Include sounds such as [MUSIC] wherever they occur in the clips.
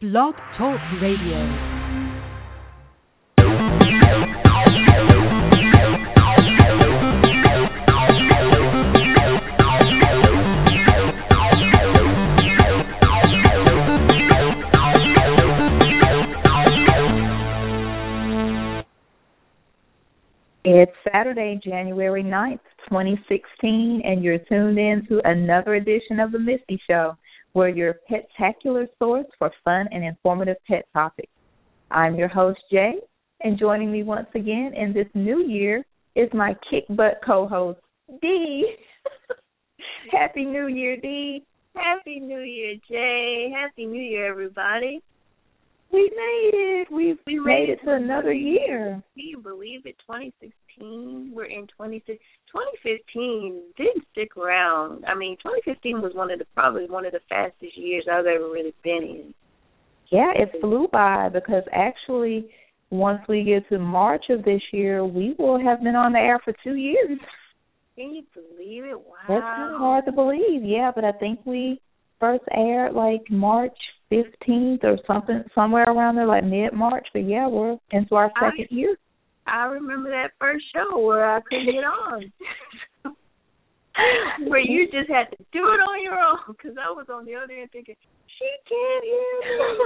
Blog Talk Radio. It's Saturday, January 9th, 2016, and you're tuned in to another edition of The Missy Show, where your pet-tacular source for fun and informative pet topics. I'm your host, Jay, and joining me once again in this new year is my kick butt co-host, Dee. [LAUGHS] Happy New Year, Dee. Happy New Year, Jay. Happy New Year, everybody. We made it. We've We made made it to another year. Can you believe it? 2016. We're in 2016. 2015 didn't stick around. I mean, 2015 was one of the probably one of the fastest years I've ever really been in. Yeah, it flew by because actually, once we get to March of this year, we will have been on the air for two years. Can you believe it? Wow. That's kind of hard to believe, yeah, but I think we first aired like March 15th or something, somewhere around there, like mid March. But yeah, we're into our I- second year. I remember that first show where I couldn't get on. [LAUGHS] where you just had to do it on your own because I was on the other end thinking, she can't hear me.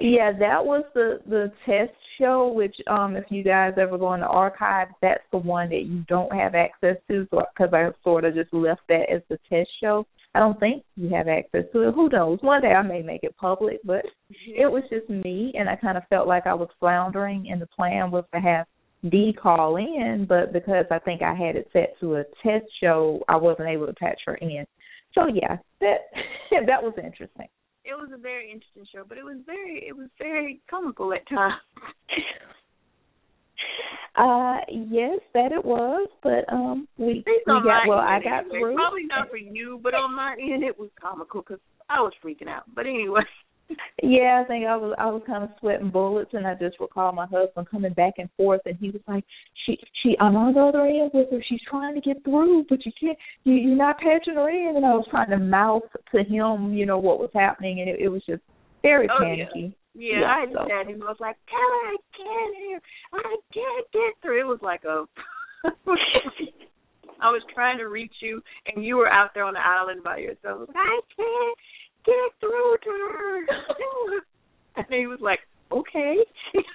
[LAUGHS] yeah, that was the the test show. Which, um, if you guys ever go in the archives, that's the one that you don't have access to. So, because I sort of just left that as the test show. I don't think you have access to it. Who knows? One day I may make it public, but mm-hmm. it was just me, and I kind of felt like I was floundering. And the plan was to have Dee call in, but because I think I had it set to a test show, I wasn't able to patch her in. So yeah, that [LAUGHS] that was interesting. it was a very interesting show, but it was very it was very comical at times. [LAUGHS] Uh, yes, that it was, but um, we we got well. I got through. Probably not for you, but on my end it was comical because I was freaking out. But anyway, [LAUGHS] Yeah, I think I was I was kind of sweating bullets, and I just recall my husband coming back and forth, and he was like, "She, she, I'm on the other end with her. She's trying to get through, but you can't. You, you're not patching her in." And I was trying to mouth to him, you know, what was happening, and it, it was just very Oh, panicky. yeah, Yeah, I had so- him I was like, "Tell her I can't hear. I can't get through." It was like a. [LAUGHS] I was trying to reach you, and you were out there on the island by yourself. I can't get through to her. [LAUGHS] and he was like, "Okay." [LAUGHS]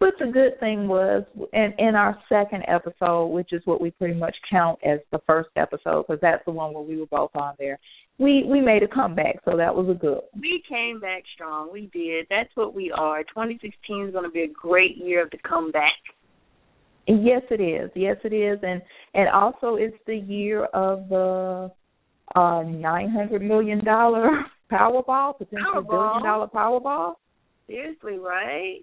But the good thing was, in in our second episode, which is what we pretty much count as the first episode, because that's the one where we were both on there. We we made a comeback, so that was a good. one. We came back strong. We did. That's what we are. 2016 is going to be a great year of the comeback. Yes, it is. Yes, it is, and and also it's the year of the uh nine hundred million dollar [LAUGHS] Powerball, potential Powerball. billion dollar Powerball. Seriously, right?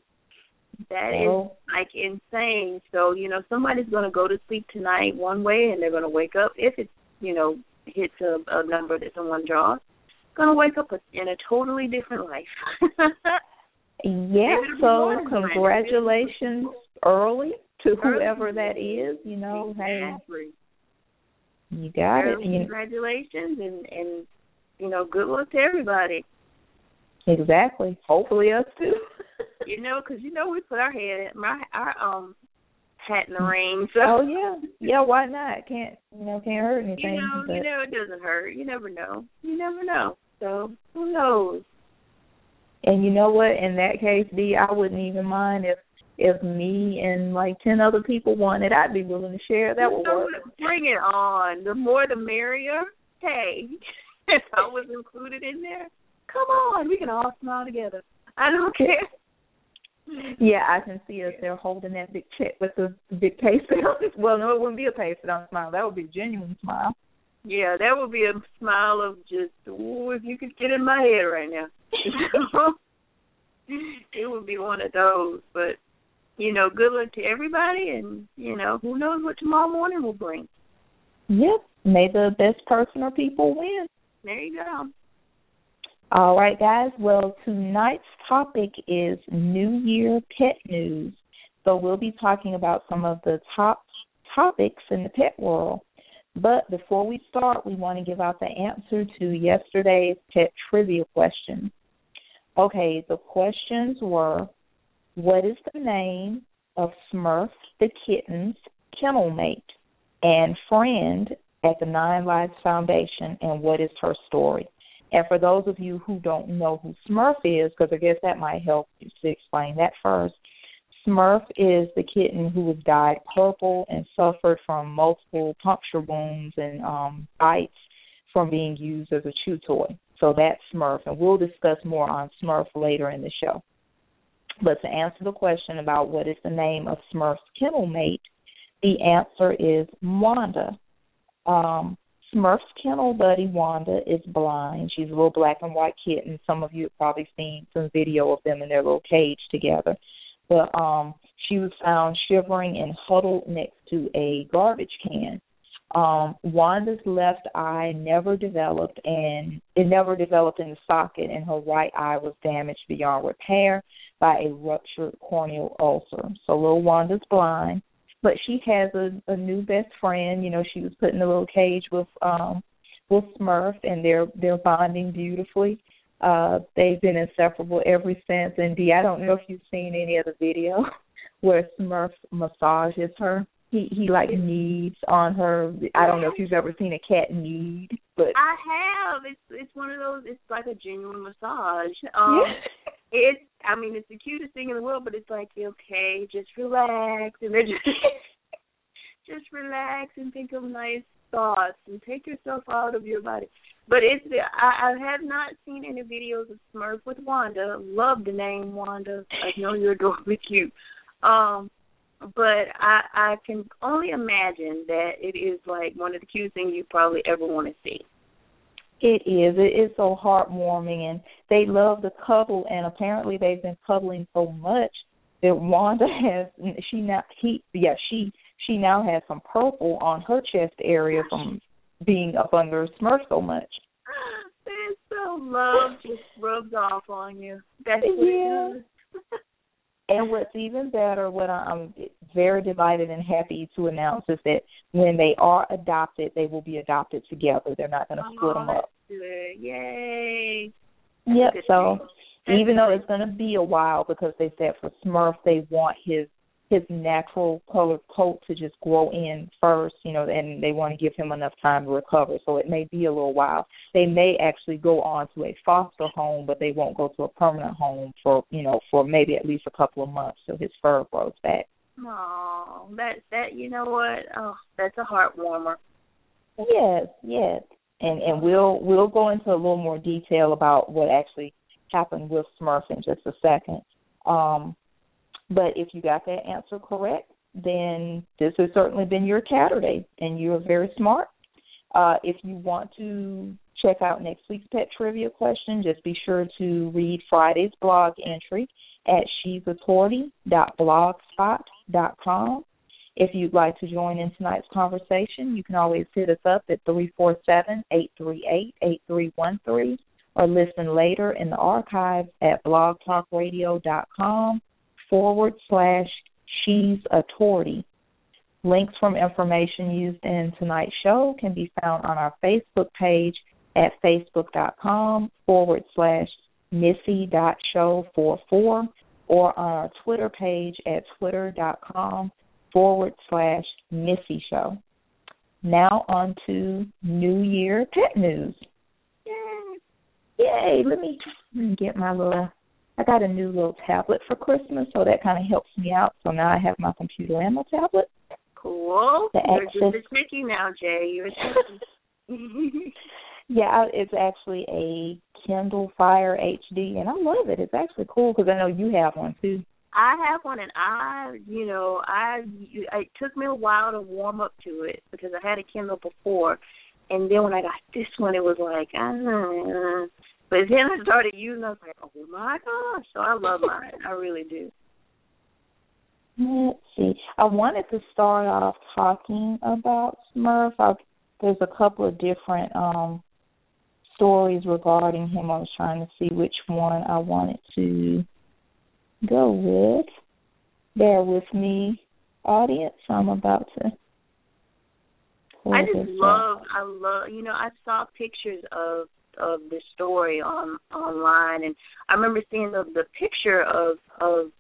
That is like insane. So, you know, somebody's going to go to sleep tonight one way and they're going to wake up if it's, you know, hits a, a number that someone draws. Going to wake up in a totally different life. [LAUGHS] yeah, Maybe it'll be so more than that. congratulations early to whoever that is. You know, hey, you got it. Early You, Congratulations and and you know, good luck to everybody. exactly. Hopefully, us too. [LAUGHS] You know, because you know we put our head, in my our um hat in the ring. So oh yeah, yeah. Why not? Can't you know? Can't hurt anything. you know, but you know, it doesn't hurt. You never know. You never know. So who knows? And you know what? In that case, D, I wouldn't even mind if if me and like ten other people wanted. I'd be willing to share. That would So work. Bring it on. The more the merrier. Hey, [LAUGHS] if I was included in there, come on, we can all smile together. I don't care. Yeah, I can see us there holding that big check with the big pay on it. [LAUGHS] Well, no, it wouldn't be a pay on smile. That would be a genuine smile. Yeah, that would be a smile of just, ooh, if you could get in my head right now. [LAUGHS] it would be one of those. But, you know, good luck to everybody, and, you know, who knows what tomorrow morning will bring. Yep. May the best person or people win. There you go. All right, guys. Well, tonight's topic is New Year pet news. So we'll be talking about some of the top topics in the pet world. But before we start, we want to give out the answer to yesterday's pet trivia question. Okay, the questions were what is the name of Smurf the kitten's kennel mate and friend at the Nine Lives Foundation, and what is her story? And for those of you who don't know who Smurf is, because I guess that might help you to explain that first, Smurf is the kitten who was dyed purple and suffered from multiple puncture wounds and um, bites from being used as a chew toy. So that's Smurf, and we'll discuss more on Smurf later in the show. But to answer the question about what is the name of Smurf's kennel mate, the answer is Wanda. Um, Smurf's kennel buddy Wanda is blind. She's a little black and white kitten. Some of you have probably seen some video of them in their little cage together. But um she was found shivering and huddled next to a garbage can. Um, Wanda's left eye never developed and it never developed in the socket and her right eye was damaged beyond repair by a ruptured corneal ulcer. So little Wanda's blind but she has a, a new best friend. You know, she was put in a little cage with um with Smurf, and they're they're bonding beautifully. Uh, they've been inseparable ever since. And Dee, I don't know if you've seen any of the video [LAUGHS] where Smurf massages her. He he like kneads on her. I don't know if you've ever seen a cat knead, but I have. It's it's one of those. It's like a genuine massage. Um, [LAUGHS] it's I mean it's the cutest thing in the world, but it's like okay, just relax and then [LAUGHS] just just relax and think of nice thoughts and take yourself out of your body. But it's I, I have not seen any videos of Smurf with Wanda. Love the name Wanda. I know you're adorably cute. Um, but I I can only imagine that it is like one of the cutest things you probably ever want to see. It is. It is so heartwarming, and they love to cuddle. And apparently, they've been cuddling so much that Wanda [LAUGHS] has. She now he yeah she she now has some purple on her chest area from being up under Smurf so much. [GASPS] That so love just rubs off on you. That's yeah. [LAUGHS] and what's even better, what I'm very delighted and happy to announce is that when they are adopted, they will be adopted together. They're not going to split oh, them up. Good. Yay. Yep. So even though it's going to be a while because they said for Smurf they want his his natural colored coat to just grow in first, you know, and they want to give him enough time to recover. So it may be a little while. They may actually go on to a foster home, but they won't go to a permanent home for, you know, for maybe at least a couple of months so his fur grows back. Oh, that that you know what? Oh, that's a heart warmer. Yes, yes. And and we'll we'll go into a little more detail about what actually happened with Smurf in just a second. Um, but if you got that answer correct, then this has certainly been your Saturday, and you're very smart. Uh, if you want to check out next week's pet trivia question, just be sure to read Friday's blog entry at she'sauthority.blogspot.com. If you'd like to join in tonight's conversation, you can always hit us up at 347-838-8313 or listen later in the archives at blogtalkradio.com forward slash she's authority. Links from information used in tonight's show can be found on our Facebook page at facebook.com forward slash missy.show44 or on our Twitter page at twitter.com forward slash Missy Show. Now on to New Year pet news. Yay! Yay! Let me get my little. I got a new little tablet for Christmas, so that kind of helps me out. So now I have my computer and my tablet. Cool. The You're access... just a tricky now, Jay. You're [LAUGHS] Yeah, it's actually a Kindle Fire HD, and I love it. It's actually cool because I know you have one too. I have one, and I, you know, I it took me a while to warm up to it because I had a Kindle before, and then when I got this one, it was like, uh, but then I started using, it, I was like, oh my gosh! So I love mine. [LAUGHS] I really do. Let's see. I wanted to start off talking about Smurf. I've, there's a couple of different um stories regarding him. I was trying to see which one I wanted to go with. Bear with me, audience. I'm about to I just love, I love, you know, I saw pictures of of the story on online, and I remember seeing the the picture of of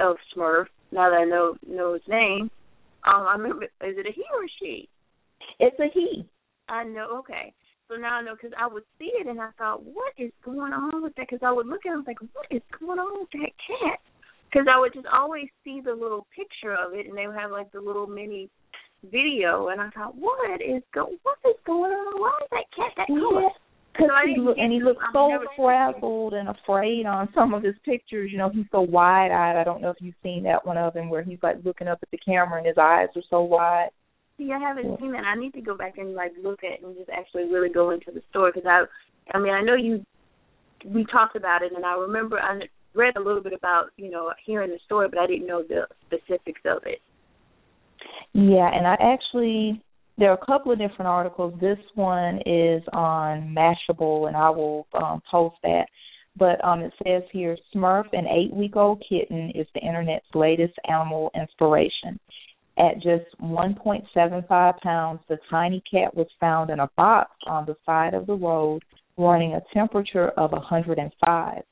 of Smurf. Now that I know know his name, um, I remember. Is it a he or a she? It's a he. I know. Okay. So now I know because I would see it and I thought, what is going on with that? Because I would look at it and think, what is going on with that cat? Because I would just always see the little picture of it, and they would have like the little mini video, and I thought, what is go? What is going on? Why is that cat that color? Because he look, and he looks so frazzled and afraid on some of his pictures. You know, he's so wide eyed. I don't know if you've seen that one of him where he's like looking up at the camera and his eyes are so wide. See, I haven't yeah. seen that. I need to go back and like look at and just actually really go into the story because I, I mean, I know you, we talked about it, and I remember I read a little bit about you know hearing the story, but I didn't know the specifics of it. Yeah, and I actually there are a couple of different articles. This one is on Mashable, and I will um, post that. But um, it says here, Smurf, an eight-week-old kitten, is the internet's latest animal inspiration. At just 1.75 pounds, the tiny cat was found in a box on the side of the road, running a temperature of 105.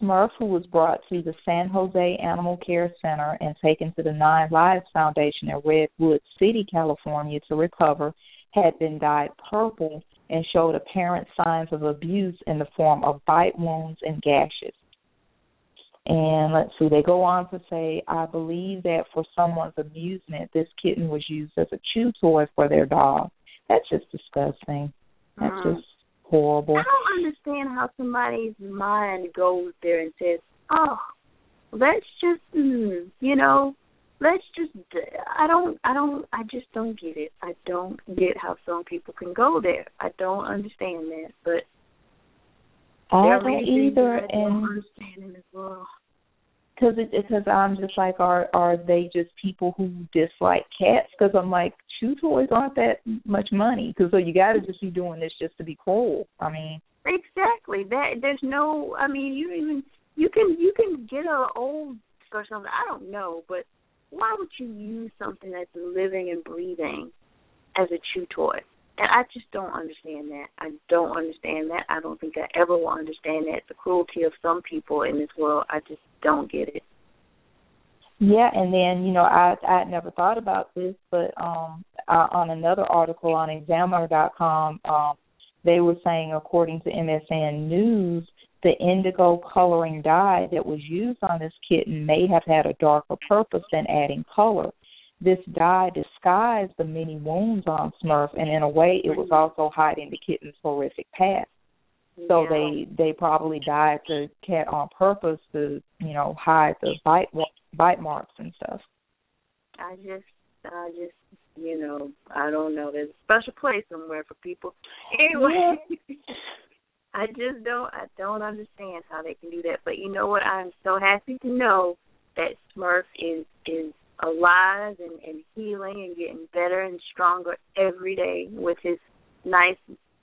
Smurf, who was brought to the San Jose Animal Care Center and taken to the Nine Lives Foundation in Redwood City, California to recover, had been dyed purple and showed apparent signs of abuse in the form of bite wounds and gashes. And let's see, they go on to say, I believe that for someone's amusement, this kitten was used as a chew toy for their dog. That's just disgusting. That's mm. just horrible. I don't understand how somebody's mind goes there and says, "Oh, let's just, mm, you know, let's just." I don't, I don't, I just don't get it. I don't get how some people can go there. I don't understand that, but I don't either, and don't understand as well because it because I'm just like are are they just people who dislike cats? Because I'm like chew toys aren't that much money. Because so you got to just be doing this just to be cool. I mean, exactly that. There's no. I mean, you even you can you can get a old or something. I don't know, but why would you use something that's living and breathing as a chew toy? And I just don't understand that. I don't understand that. I don't think I ever will understand that. The cruelty of some people in this world, I just don't get it. Yeah, and then you know I I had never thought about this, but um uh, on another article on Examiner.com, um, they were saying according to MSN News, the indigo coloring dye that was used on this kitten may have had a darker purpose than adding color this dye disguised the many wounds on Smurf, and in a way, it was also hiding the kitten's horrific past. So yeah. they they probably dyed the cat on purpose to you know hide the bite bite marks and stuff. I just I just you know I don't know. There's a special place somewhere for people. Anyway, [LAUGHS] I just don't I don't understand how they can do that. But you know what? I'm so happy to know that Smurf is is alive and, and healing and getting better and stronger every day with his nice,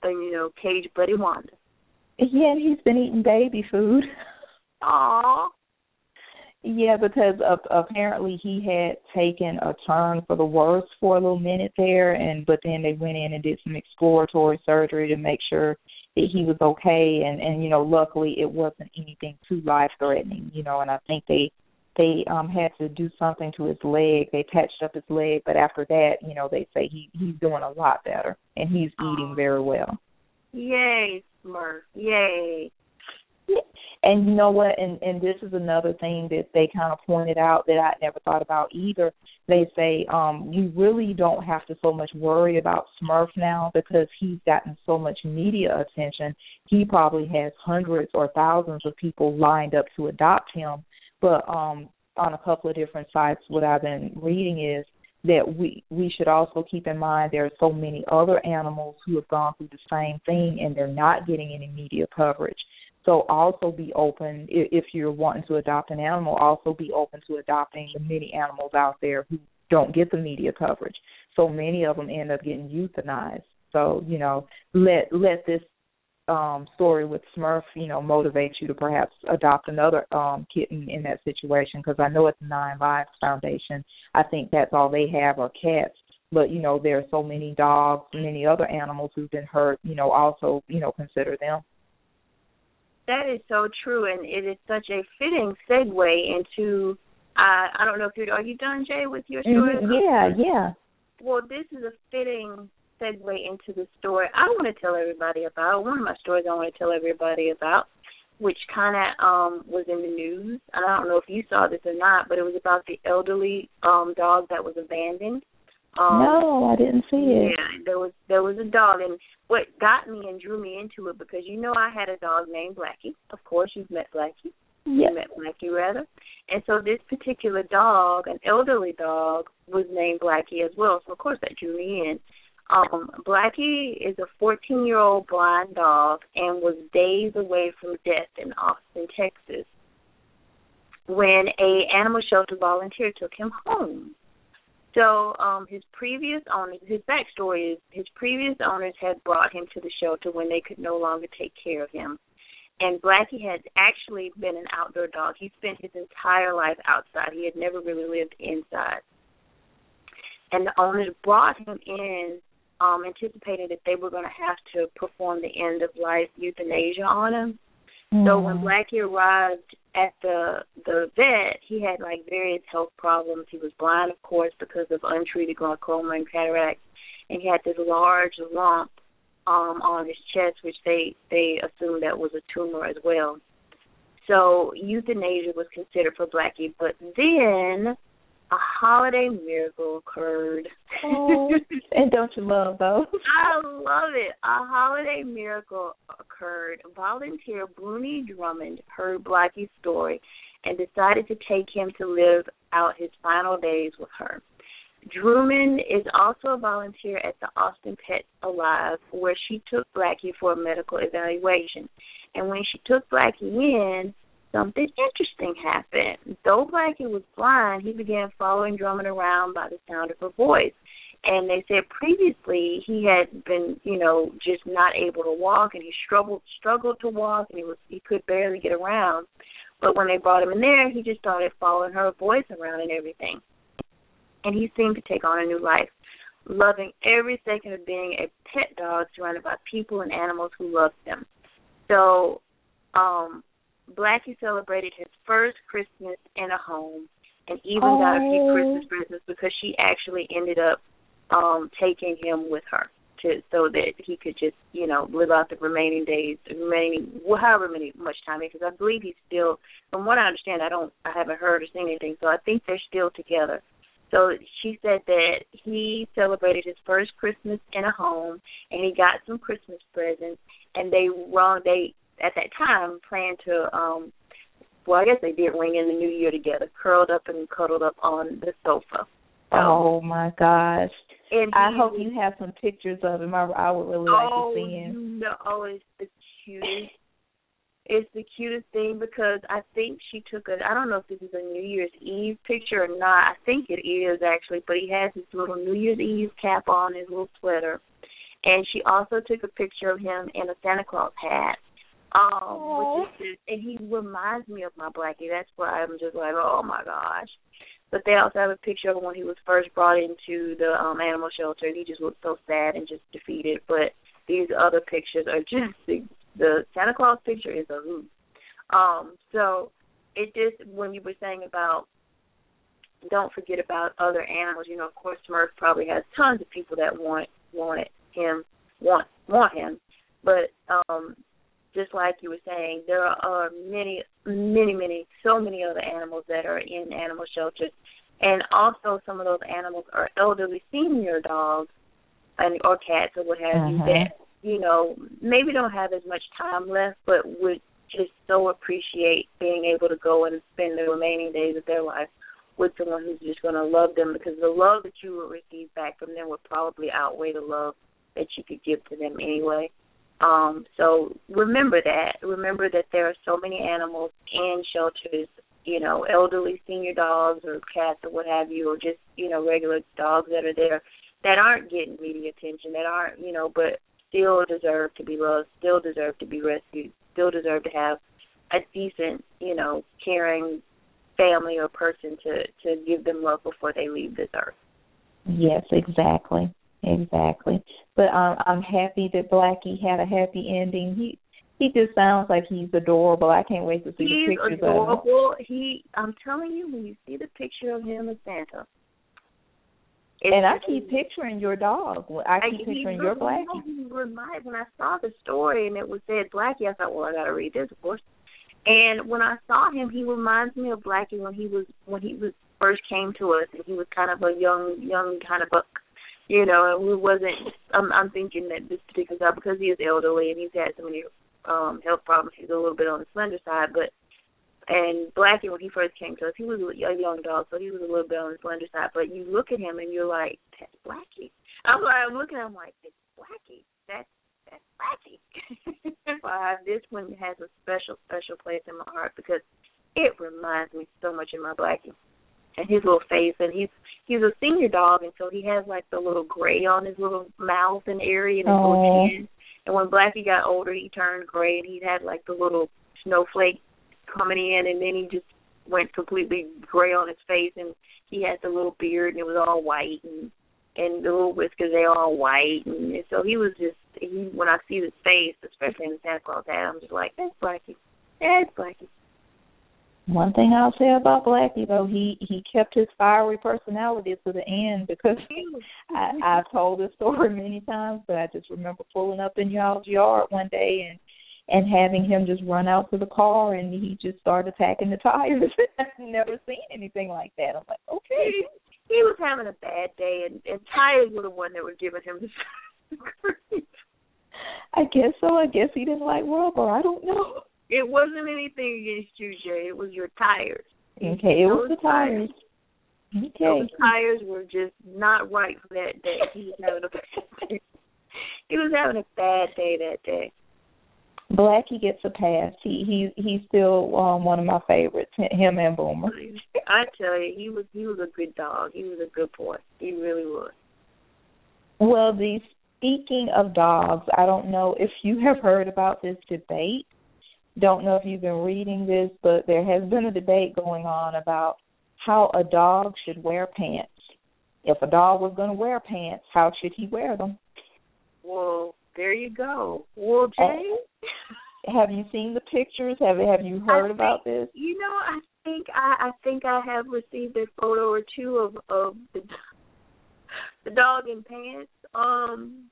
uh, you know, cage buddy Wanda. Yeah, he's been eating baby food. Aww. Yeah, because of, apparently he had taken a turn for the worse for a little minute there, and but then they went in and did some exploratory surgery to make sure that he was okay, and and you know, luckily it wasn't anything too life threatening, you know, and I think they they um had to do something to his leg. They patched up his leg, but after that, you know, they say he he's doing a lot better and he's eating very well. Yay, Smurf. Yay. And you know what? And and this is another thing that they kind of pointed out that I never thought about either. They say um we really don't have to so much worry about Smurf now because he's gotten so much media attention. He probably has hundreds or thousands of people lined up to adopt him but um, on a couple of different sites, what I've been reading is that we we should also keep in mind there are so many other animals who have gone through the same thing and they're not getting any media coverage. So also be open if you're wanting to adopt an animal. Also be open to adopting the many animals out there who don't get the media coverage. So many of them end up getting euthanized. So you know, let let this um story with Smurf, you know, motivates you to perhaps adopt another um kitten in that situation because I know it's Nine Lives Foundation. I think that's all they have are cats. but you know there are so many dogs, many other animals who've been hurt. You know, also you know consider them. That is so true, and it is such a fitting segue into. Uh, I don't know if you're. Are you done, Jay, with your story? Mm-hmm. Yeah, yeah. Well, this is a fitting segue into the story I want to tell everybody about. One of my stories I want to tell everybody about, which kind of um was in the news. I don't know if you saw this or not, but it was about the elderly um dog that was abandoned. Um, no, I didn't see it. Yeah, there was there was a dog, and what got me and drew me into it because you know I had a dog named Blackie. Of course, you've met Blackie. Yeah. You met Blackie rather, and so this particular dog, an elderly dog, was named Blackie as well. So of course that drew me in. Um, Blackie is a 14 year old blind dog and was days away from death in Austin, Texas, when a animal shelter volunteer took him home. So um, his previous owners, his backstory is his previous owners had brought him to the shelter when they could no longer take care of him. And Blackie had actually been an outdoor dog. He spent his entire life outside. He had never really lived inside. And the owners brought him in um, anticipating that they were going to have to perform the end of life euthanasia on him. Mm. So when Blackie arrived at the the vet, he had like various health problems. He was blind, of course, because of untreated glaucoma and cataracts, and he had this large lump um on his chest, which they they assumed that was a tumor as well. So euthanasia was considered for Blackie, but then a holiday miracle occurred. Oh, [LAUGHS] and don't you love those? I love it. A holiday miracle occurred. Volunteer Bruni Drummond heard Blackie's story and decided to take him to live out his final days with her. Drummond is also a volunteer at the Austin Pets Alive, where she took Blackie for a medical evaluation. And when she took Blackie in, something interesting happened. Though Blackie was blind, he began following Drummond around by the sound of her voice. And they said previously he had been, you know, just not able to walk, and he struggled struggled to walk, and he was he could barely get around. But when they brought him in there, he just started following her voice around and everything. And he seemed to take on a new life, loving every second of being a pet dog surrounded by people and animals who loved them. So, um, Blackie celebrated his first Christmas in a home and even oh. got a few oh. Christmas presents because she actually ended up um taking him with her to so that he could just, you know, live out the remaining days, remaining well, however many much time because I believe he's still from what I understand, I don't I haven't heard or seen anything, so I think they're still together. So she said that he celebrated his first Christmas in a home and he got some Christmas presents and they wrong they at that time planned to um well I guess they did ring in the new year together, curled up and cuddled up on the sofa. oh my gosh. And I hope you have some pictures of him. I, I would really like oh, to see him. Know, oh, it's the cutest. It's the cutest thing because I think she took a. I don't know if this is a New Year's Eve picture or not. I think it is actually, but he has his little New Year's Eve cap on, his little sweater, and she also took a picture of him in a Santa Claus hat. Um, which is just, and he reminds me of my Blackie. That's why I'm just like, oh my gosh. But they also have a picture of when he was first brought into the um animal shelter, and he just looked so sad and just defeated. But these other pictures are [LAUGHS] just the, the Santa Claus picture is a hoot. Um, so it just when you were saying about don't forget about other animals. You know, of course, Smurf probably has tons of people that want want him want want him, but um just like you were saying, there are many, many, many, so many other animals that are in animal shelters, and also some of those animals are elderly senior dogs and or cats or what have you mm-hmm. that you know maybe don't have as much time left, but would just so appreciate being able to go and spend the remaining days of their life with someone who's just going to love them because the love that you will receive back from them would probably outweigh the love that you could give to them anyway. Um, so remember that. Remember that there are so many animals in shelters, you know, elderly senior dogs or cats or what have you, or just, you know, regular dogs that are there that aren't getting media attention, that aren't, you know, but still deserve to be loved, still deserve to be rescued, still deserve to have a decent, you know, caring family or person to to give them love before they leave this earth. Yes, exactly, exactly. But um, I'm happy that Blackie had a happy ending. He he just sounds like he's adorable. I can't wait to see He's the pictures adorable. of him. He's adorable. He, I'm telling you, when you see the picture of him as Santa, And I keep picturing your dog. I keep picturing your Blackie. He remind when I saw the story and it was said Blackie, I thought, well, I got to read this, of course. And when I saw him, he reminds me of Blackie when he was when he was first came to us, and he was kind of a young, young kind of buck, you know. And we wasn't. I'm, I'm thinking that this particular guy, because he is elderly and he's had so many um health problems, he's a little bit on the slender side. But and Blackie, when he first came to us, he was a young dog, so he was a little bit on the slender side. But you look at him and you're like, that's Blackie. I'm like, I'm looking at him like, it's Blackie. That's that's Blackie. [LAUGHS] uh, this one has a special, special place in my heart because it reminds me so much of my Blackie and his little face. And he's he's a senior dog, and so he has like the little gray on his little mouth and area and his Aw. little chin. And when Blackie got older, he turned gray, and he had like the little snowflake coming in, and then he just went completely gray on his face, and he had the little beard, and it was all white, and and the little whiskers they all white, and so he was just he. When I see his face, especially in the Santa Claus hat, I'm just like, that's Blackie, that's Blackie. One thing I'll say about Blackie though, he he kept his fiery personality to the end because [LAUGHS] I I've told this story many times, but I just remember pulling up in y'all's yard one day and and having him just run out to the car and he just started attacking the tires. [LAUGHS] I've never seen anything like that. I'm like, okay. He, he was having a bad day, and and tires were the one that were giving him the. [LAUGHS] I guess so. I guess he didn't like rubber. I don't know. It wasn't anything against you, Jay. It was your tires. Okay, it was the tires. Those Okay. tires were just not right for that day. He was having a bad day. [LAUGHS] He was having a bad day that day. Blackie gets a pass. He he he's still um one of my favorites. Him and Boomer. I tell you, he was he was a good dog. He was a good boy. He really was. Well, the speaking of dogs, I don't know if you have heard about this debate. Don't know if you've been reading this, but there has been a debate going on about how a dog should wear pants. If a dog was going to wear pants, how should he wear them? Well, there you go. Well, Jay, Have you seen the pictures? Have have you heard I about this? you know, I think I I think I have received a photo or two of of the [LAUGHS] the dog in pants. Um,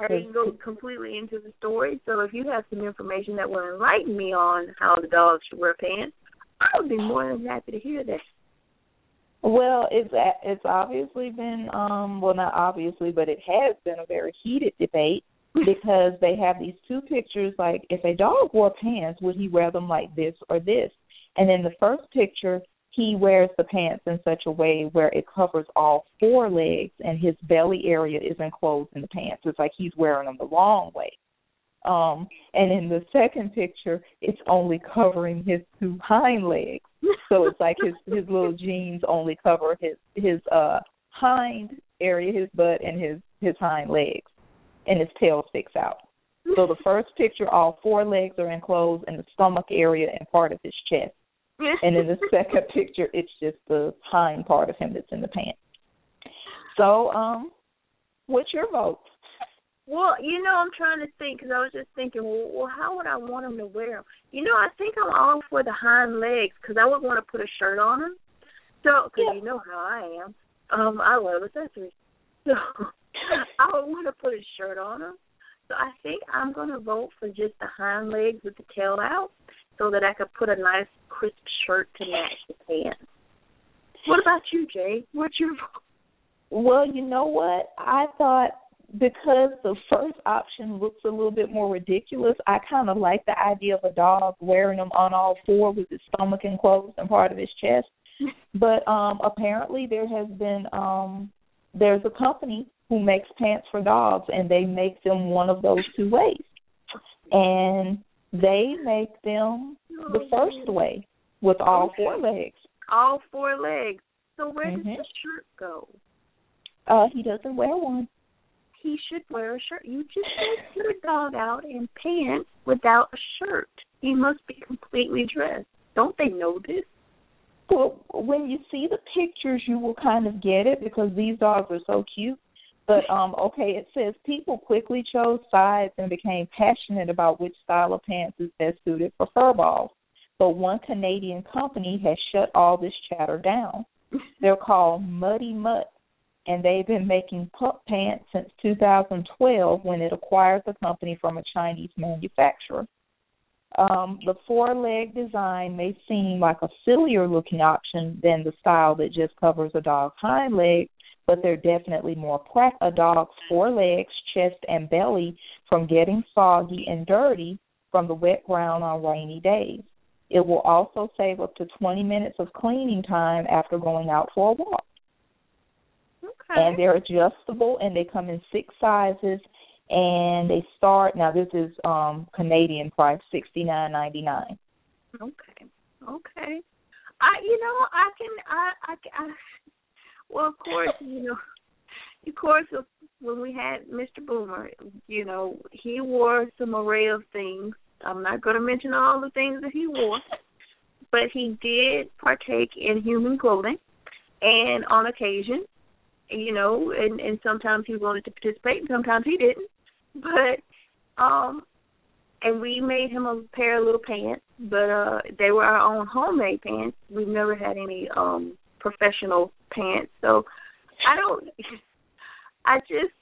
I didn't go completely into the story, so if you have some information that will enlighten me on how the dog should wear pants, I would be more than happy to hear that. Well, it's it's obviously been um well not obviously, but it has been a very heated debate [LAUGHS] because they have these two pictures like if a dog wore pants, would he wear them like this or this? And in the first picture, he wears the pants in such a way where it covers all four legs and his belly area is enclosed in the pants. It's like he's wearing them the long way. Um and in the second picture, it's only covering his two hind legs. So it's like his his little jeans only cover his his uh hind area, his butt and his his hind legs, and his tail sticks out. So the first picture, all four legs are enclosed in the stomach area and part of his chest, [LAUGHS] and in the second picture, it's just the hind part of him that's in the pants. So, um, what's your vote? Well, you know, I'm trying to think because I was just thinking, well, well, how would I want him to wear them? You know, I think I'm all for the hind legs because I would want to put a shirt on him. So, because Yeah. you know how I am, um, I love accessories. [LAUGHS] So, I would want to put a shirt on him. So I think I'm going to vote for just the hind legs with the tail out, so that I could put a nice crisp shirt to match the pants. What about you, Jay? What's your? Well, you know what? I thought because the first option looks a little bit more ridiculous, I kind of like the idea of a dog wearing them on all four with his stomach enclosed and part of his chest. [LAUGHS] But um apparently there has been um there's a company who makes pants for dogs and they make them one of those two ways. And they make them the first way with all four legs. All four legs. So where does Mhm. the shirt go? Uh he doesn't wear one. he should wear a shirt. You just [LAUGHS] put a dog out in pants without a shirt. He must be completely dressed. Don't they know this? Well, when you see the pictures, you will kind of get it because these dogs are so cute. But um, okay, it says people quickly chose sides and became passionate about which style of pants is best suited for furballs. But one Canadian company has shut all this chatter down. [LAUGHS] They're called Muddy Mutt, and they've been making pup pants since 2012 when it acquired the company from a Chinese manufacturer. Um, the four leg design may seem like a sillier looking option than the style that just covers a dog's hind leg, but they're definitely more prep a dog's four legs, chest, and belly from getting soggy and dirty from the wet ground on rainy days. It will also save up to 20 minutes of cleaning time after going out for a walk. Okay. And they're adjustable and they come in six sizes and they start now this is um Canadian price sixty nine ninety nine. Okay. Okay. I you know I can I I, I well of course you know of course when we had Mr. Boomer you know he wore some array of things. I'm not going to mention all the things that he wore, but he did partake in human clothing, and on occasion, you know, and and sometimes he wanted to participate, and sometimes he didn't but um and we made him a pair of little pants, but uh they were our own homemade pants. We've never had any um professional pants. So I don't I just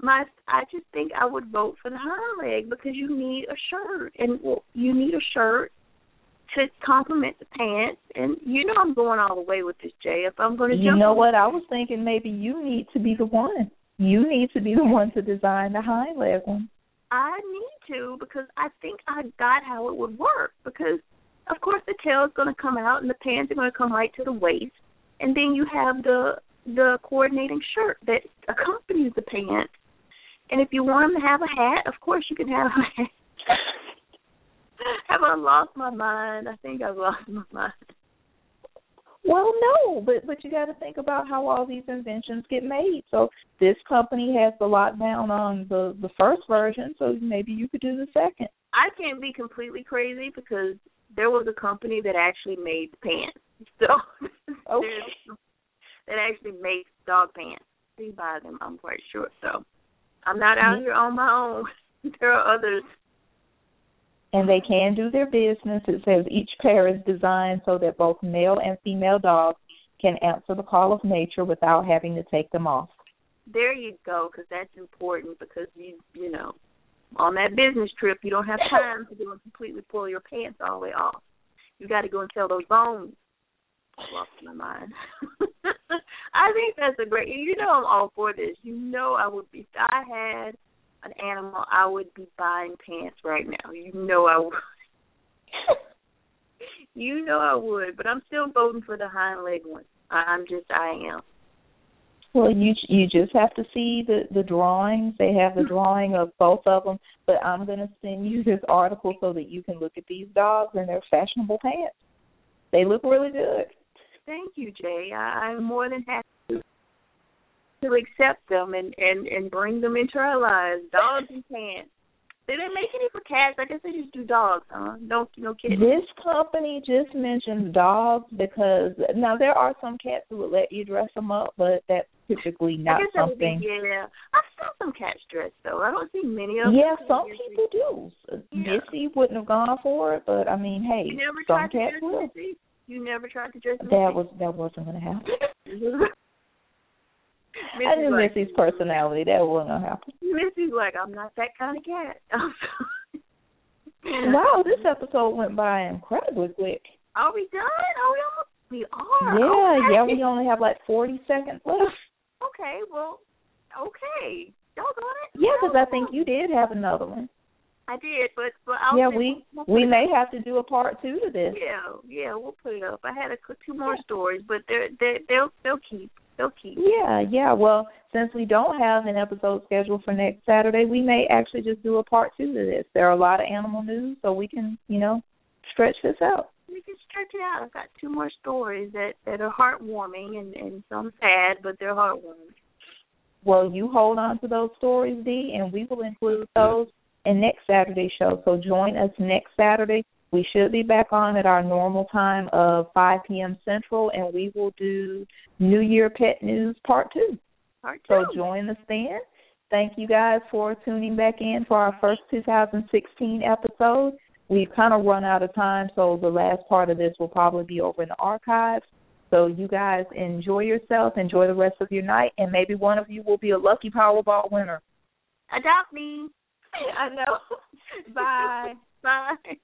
my I just think I would vote for the high leg because you need a shirt and well, you need a shirt to complement the pants and you know I'm going all the way with this Jay if I'm going to You know what I was thinking maybe you need to be the one you need to be the one to design the high leg one. I need to because I think I got how it would work. Because of course the tail is going to come out and the pants are going to come right to the waist, and then you have the the coordinating shirt that accompanies the pants. And if you want them to have a hat, of course you can have a hat. [LAUGHS] have I lost my mind? I think I've lost my mind. Well, no, but but you got to think about how all these inventions get made. So this company has the lockdown on the the first version, so maybe you could do the second. I can't be completely crazy because there was a company that actually made pants. [LAUGHS] So okay. [LAUGHS] that actually makes dog pants. We buy them, I'm quite sure. So I'm not out mm-hmm. here on my own. [LAUGHS] there are others and they can do their business. It says each pair is designed so that both male and female dogs can answer the call of nature without having to take them off. There you go, because that's important. Because you, you know, on that business trip, you don't have time to go and completely pull your pants all the way off. You got to go and sell those bones. I lost my mind. [LAUGHS] I think that's a great. You know, I'm all for this. You know, I would be. If I had an animal, I would be buying pants right now. You know I would. [LAUGHS] you know I would, but I'm still voting for the hind leg one. I'm just I am. Well, you you just have to see the the drawings. They have the hmm. drawing of both of them, but I'm going to send you this article so that you can look at these dogs and their fashionable pants. They look really good. Thank you, Jay. I, I'm more than happy to accept them and and and bring them into our lives. Dogs and pants. They didn't make any for cats? I guess they just do dogs, huh? No, no kidding. This company just mentions dogs because now there are some cats who would let you dress them up, but that's typically not something. Be, yeah, I saw some cats dressed though. I don't see many of them. Yeah, some people do. Yeah. Missy wouldn't have gone for it, but I mean, hey, you never some tried cats to will. You never tried to dress. That was that wasn't going to happen. [LAUGHS] I knew like, Missy's personality. That wasn't gonna happen. Missy's like, I'm not that kind of cat. [LAUGHS] wow, this episode went by incredibly quick. Are we done? Are we almost? We are. Yeah, okay. yeah. We only have like forty seconds left. [LAUGHS] Okay, well, okay. Doggone it. Yeah, because I think you did have another one. I did, but but I'll yeah, we we'll we may have to do a part two to this. Yeah, yeah, we'll put it up. I had a, two more stories, but they're they they'll they'll keep they'll keep. Yeah, yeah. Well, since we don't have an episode scheduled for next Saturday, we may actually just do a part two to this. There are a lot of animal news, so we can you know stretch this out. We can stretch it out. I've got two more stories that that are heartwarming and and some sad, but they're heartwarming. Well, you hold on to those stories, Dee, and we will include those in next Saturday's show. So join us next Saturday We should be back on at our normal time of 5 p.m. Central, and we will do New Year Pet News Part 2. Part 2. So join us then. Thank you guys for tuning back in for our first 2016 episode. We've kind of run out of time, so the last part of this will probably be over in the archives. So you guys enjoy yourself, enjoy the rest of your night, and maybe one of you will be a lucky Powerball winner. Adopt me. [LAUGHS] I know. [LAUGHS] Bye. Bye.